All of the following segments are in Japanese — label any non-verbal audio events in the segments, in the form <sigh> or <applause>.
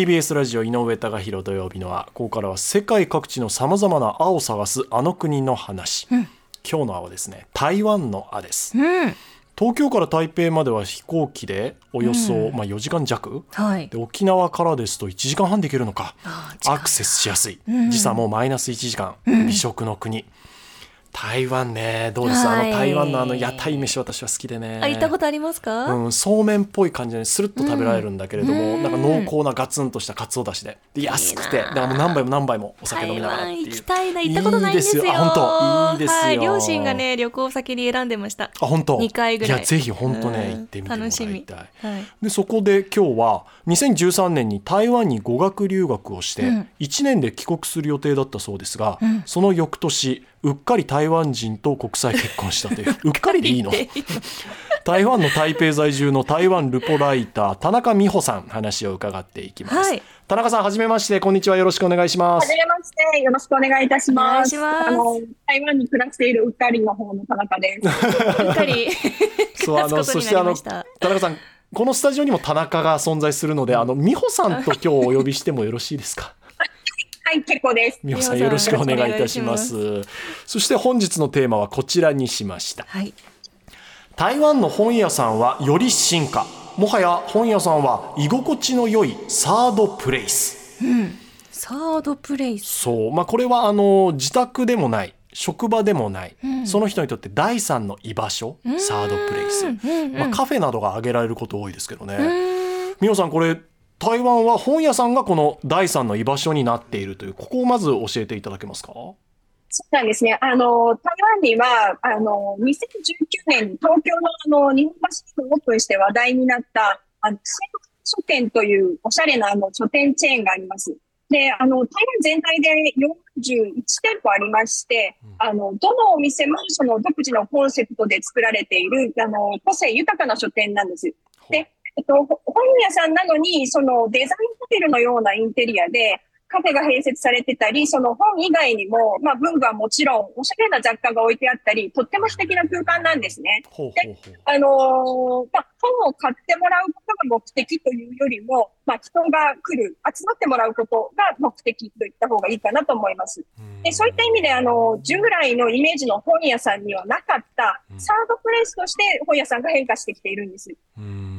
TBS ラジオ井上貴博土曜日のはここからは世界各地のさまざまな「あ」を探すあの国の話、今日の「あ」はですね。台湾の「あ」です、うん。東京から台北までは飛行機でおよそ、まあ、4時間弱。はい。で沖縄からですと1時間半で行けるのか。アクセスしやすい、ん。時差もマイナス1時間、美食の国台湾ね。どうです、はい。あの台湾のあの屋台飯私は好きでね。あ、行ったことありますか？うん、そうめんっぽい感じでスルッと食べられるんだけれども、うん。なんか濃厚なガツンとしたかつおだしで。で安くて。だからもう何杯も何杯もお酒飲みながら行きたいな、行ったことないんですよ。本当。いいですよ。はい、両親がね、旅行先に選んでました。あ本当。二回ぐらい。やぜひ本当ね、うん。行ってみてもらい楽したみ。いはい。でそこで今日は2013年に台湾に語学留学をしてうん。1年で帰国する予定だったそうですが、うん。その翌年うっかり台湾人と国際結婚したという。<laughs> うっかりでいいの？台湾の台北在住の台湾ルポライター田中美穂さん話を伺っていきます、はい。田中さんはじめまして。こんにちは。よろしくお願いします。はじめまして、よろしくお願いいたします。あの、台湾に暮らしているうっかりの方の田中です。うっかり。<laughs> そうあの暮らすことになそしてあのりました田中さんこのスタジオにも田中が存在するのであの美穂さんと今日お呼びしてもよろしいですか？はい、結構です。美穂さんよろしくお願いいたします。そして本日のテーマはこちらにしました。はい。台湾の本屋さんはより進化。もはや本屋さんは居心地の良いサードプレイス。サードプレイス。そう。まあこれはあの自宅でもない。職場でもない、うん。その人にとって第三の居場所。サードプレイス、うん。うん。まあ、カフェなどが挙げられること多いですけどね、うん。美穂さんこれ台湾は本屋さんがこの第三の居場所になっているというここをまず教えていただけますか？そうなんですね。あの、台湾には、あの、2019年に東京のあの、日本橋にオープンして話題になった、あの、書店というおしゃれなあの書店チェーンがあります。で、あの、台湾全体で41店舗ありまして、あの、どのお店もその独自のコンセプトで作られている、あの、個性豊かな書店なんです。でえっと、ほ本屋さんなのに、そのデザインホテルのようなインテリアで、カフェが併設されてたり、その本以外にも、まあ文具はもちろん、おしゃれな雑貨が置いてあったり、とっても素敵な空間なんですね。ほうほうほうあのーまあ、本を買ってもらうことが目的というよりも、まあ、人が来る、集まってもらうことが目的と言った方がいいかなと思います。でそういった意味で、あの、従来のイメージの本屋さんにはなかったうん、サードプレイスとして本屋さんが変化してきているんです。うーん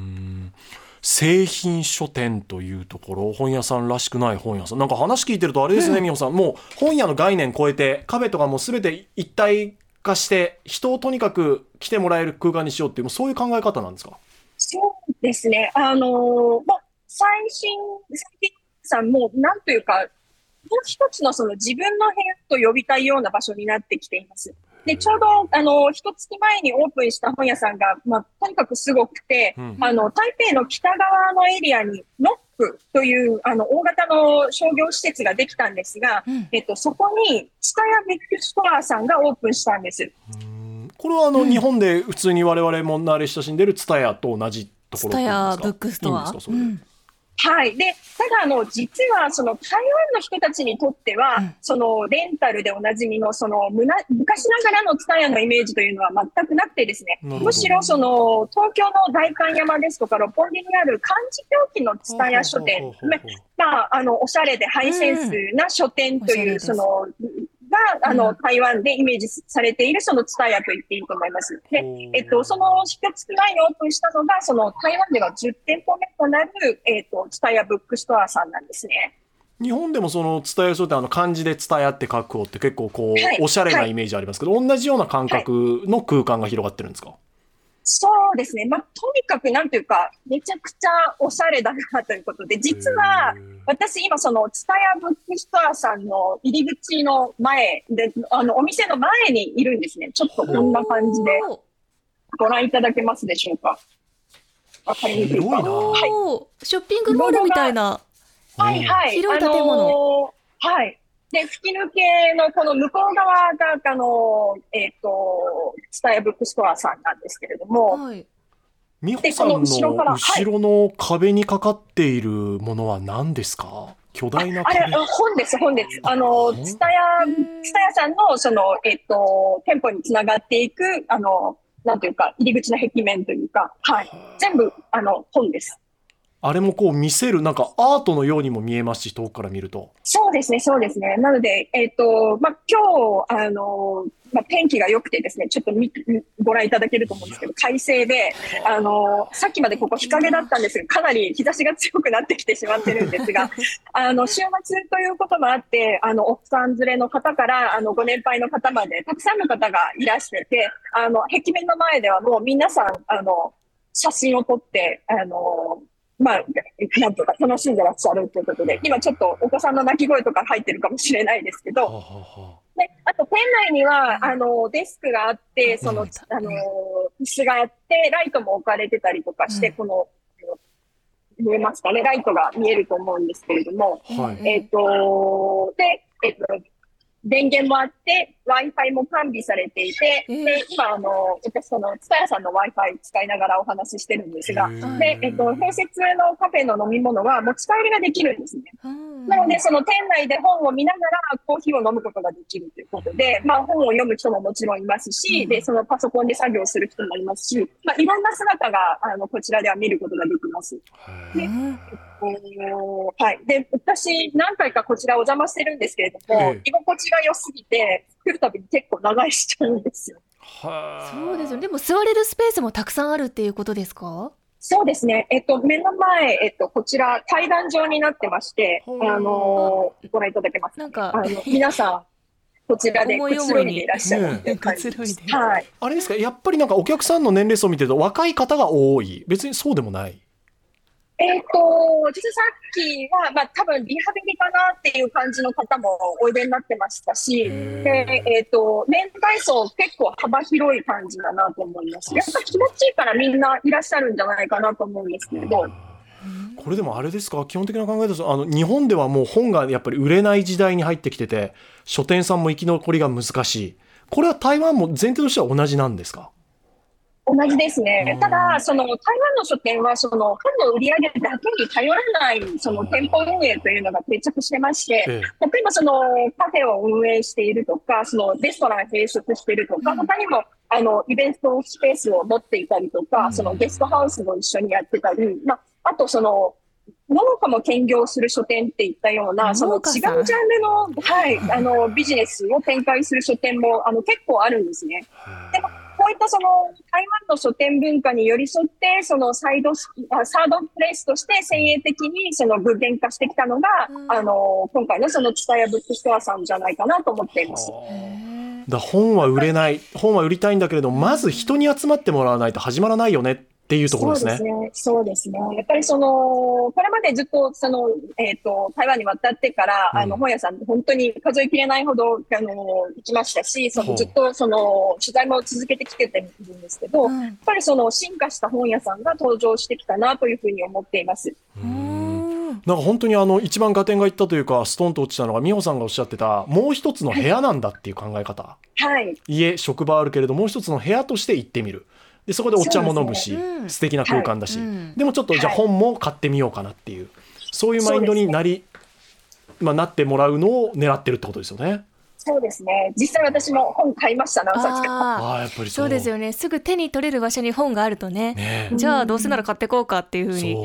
製品書店というところ本屋さんらしくない本屋さんなんか話聞いてるとあれですね、美穂さんもう本屋の概念超えてカフェとかも全て一体化して人をとにかく来てもらえる空間にしようっていうもうそういう考え方なんですか？そうですね。あのーまあ、最新、最近さんも、なんというか、もう一つのその自分の部屋と呼びたいような場所になってきています。で、ちょうど、あの、一月前にオープンした本屋さんが、まあ、とにかくすごくて、うん。あの、台北の北側のエリアに、ノックという、あの、大型の商業施設ができたんですが、うん。えっと、そこに、ツタヤビッグストアさんがオープンしたんです。うーん。これはあの、日本で普通に我々も慣れ親しんでるツタヤと同じところスタヤブックストア？いいはい。で、ただ、あの、実は、その、台湾の人たちにとっては、うん。その、レンタルでおなじみの、その、むな昔ながらのツタヤのイメージというのは全くなくてですね、なるほど。むしろ、その、東京の代官山ですとか、六本木にある漢字表記のツタヤ書店。まあ、あの、おしゃれでハイセンスな書店という、その、が、あうの、ん。台湾でイメージされている、そのツタヤと言っていいと思います。で、えっと、その一月前にオープンしたのが、その台湾では10店舗目となる、えっと、ツタヤブックストアさんなんですね。日本でもその伝え書店あの漢字で伝えって書く方って結構こう、はい。おしゃれなイメージありますけど、同じような感覚の空間が広がってるんですか、そうですね。まあ、とにかくなんというか、めちゃくちゃおしゃれだなということで、実は私今その、ツタヤブックストアさんの入り口の前で、あの、お店の前にいるんですね。ちょっとこんな感じでご覧いただけますでしょうか。わかりにくいか。広いなはい。ショッピングモールみたいな。はいはい。広い建物あのーはい。で、吹き抜けのこの向こう側が、あのー、えっ、と、ツタヤブックストアさんなんですけれども、はい。美穂さんのでこの後ろから後ろの壁にかかっているものは何ですか？巨大なあれ、本です、本です。あのうん、ツタヤ、ツタヤさんの、その、えっ、と、店舗につながっていく、あの、なんというか、入り口の壁面というか、はい。全部、あの、本です。あれもこう見せるなんかアートのようにも見えますし遠くから見るとそうですね、そうですね。なので、えっ、と、まあ、今日、あの、まあ、天気が良くてですね、ちょっと見ご覧いただけると思うんですけど、快晴で、あの、さっきまでここ日陰だったんですが、かなり日差しが強くなってきてしまってるんですが、<laughs> あの、週末ということもあって、あの、奥さん連れの方から、あの、ご年配の方まで、たくさんの方がいらしてて、あの、壁面の前ではもう皆さん、あの、写真を撮って、あの、まあ、なんとか楽しんでらっしゃるということで、今ちょっとお子さんの泣き声とか入ってるかもしれないですけど、はあと店内には、あの、デスクがあって、そのうん、あの、椅子があって、ライトも置かれてたりとかして、うん。この、見えますかね、ライトが見えると思うんですけれども、あはい。えっ、と、で、えっ、と、電源もあって、Wi-Fi も完備されていて、えー。で、今、あの、私、その、ツタヤさんの Wi-Fi 使いながらお話ししてるんですが、へーで、えっ、と、併設のカフェの飲み物は持ち帰りができるんですね。うん。なので、その店内で本を見ながらコーヒーを飲むことができるということで、まあ本を読む人ももちろんいますし、うん。で、そのパソコンで作業する人もいますし、まあいろんな姿が、あの、こちらでは見ることができます。へえはい。で、私、何回かこちらお邪魔してるんですけれどもええ、居心地が良すぎて、来るたびに結構長居しちゃうんですよ。はあ。そうですよね。でも座れるスペースもたくさんあるっていうことですか？そうですね。えっと、目の前、えっと、こちら階段状になってまして、あのーご覧いただけます。なんかあの、皆さん、こちらでくつろいでいらっしゃるっていう感じくつろいではい。あれですか？やっぱりなんかお客さんの年齢層を見てると若い方が多い。別にそうでもないえっ、と、実はさっきは、まあ多分リハビリかなっていう感じの方もおいでになってましたし、で、えっ、と、年代層結構幅広い感じだなと思います。やっぱ気持ちいいからみんないらっしゃるんじゃないかなと思うんですけれど、これでもあれですか？基本的な考えだとあの日本ではもう本がやっぱり売れない時代に入ってきてて書店さんも生き残りが難しい。これは台湾も前提としては同じなんですか？同じですね。うん。ただ、その台湾の書店は、その本の売り上げだけに頼らない、その店舗運営というのが定着してまして、ええ。例えばそのカフェを運営しているとか、そのレストラン併設しているとか、うん。他にもあのイベントスペースを持っていたりとか、うん。そのゲストハウスも一緒にやってたり、まあ、あとその、農家も兼業する書店っていったような、その違うジャンルの、はい、あの、ビジネスを展開する書店も、あの、結構あるんですね。でもこういったその台湾の書店文化に寄り添って、そのサイド、あサードプレイスとして先鋭的にその具現化してきたのが、うん。あの、今回のそのツタヤブックストアさんじゃないかなと思っています。だ本は売れない。本は売りたいんだけれどまず人に集まってもらわないと始まらないよねっていうところですねそうですね。そうですね。やっぱりその、これまでずっと、その、えっ、と、台湾に渡ってから、うんあの、本屋さん、本当に数えきれないほど、あの、行きましたし、その、ずっと、その、取材も続けてきてるんですけど、やっうんぱりその、進化した本屋さんが登場してきたな、というふうに思っています。うんなんか本当にあの一番合点がいったというかストンと落ちたのが美穂さんがおっしゃってたもう一つの部屋なんだっていう考え方はい。家職場あるけれどもう一つの部屋として行ってみるでそこでお茶も飲むし、ね。うん。素敵な空間だし、はい。うん。でもちょっとじゃあ本も買ってみようかなっていう。そういうマインドになり、まあ、なってもらうのを狙ってるってことですよね。そうですね。実際私も本買いました、何冊か。あああやっぱりあそうですよね。すぐ手に取れる場所に本があるとね。ねえ。じゃあどうせなら買ってこうかっていうふうに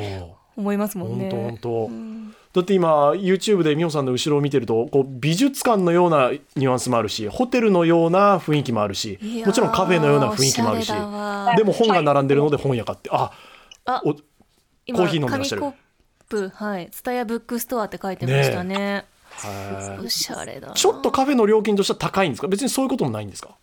思いますもんね。本当本当、うん。だって今 YouTube で美穂さんの後ろを見てるとこう美術館のようなニュアンスもあるしホテルのような雰囲気もあるしもちろんカフェのような雰囲気もあるしでも本が並んでるので本屋買ってああお今コーヒー飲んでらっしゃる。はい。ツタヤブックストアって書いてましたね。はい。おしゃれだな。ちょっとカフェの料金としては高いんですか？別にそういうこともないんですか？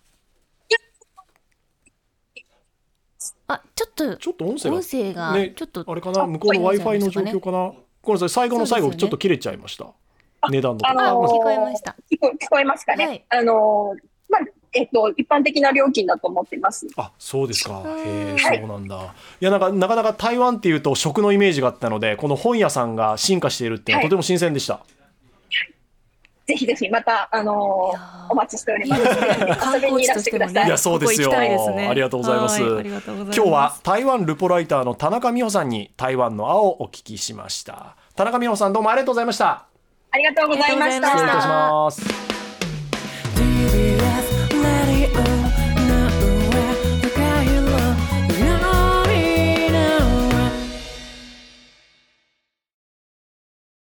あちょっとちょっと音声が音声がねちょっとあれかな？向こうの w i f i の状況かな？ごめんなさい最後の最後ちょっと切れちゃいました。値段のと。こあのー聞こえました。聞こえますかね。はい。あのーまあ、えっと、一般的な料金だと思っています。あそうですか。うんへえはいそうなんだ。いやなんかなかなか台湾っていうと食のイメージがあったのでこの本屋さんが進化しているっていうのははい。とても新鮮でした、ぜひぜひ、また、あのーー。お待ちしております。観 <laughs> 遊びにいらしてください。いやそうですよ。ここ行きたいですね。ありがとうございます。今日は台湾ルポライターの田中美穂さんに台湾の青をお聞きしました。田中美穂さんどうもありがとうございました。ありがとうございました。失礼いたした。ます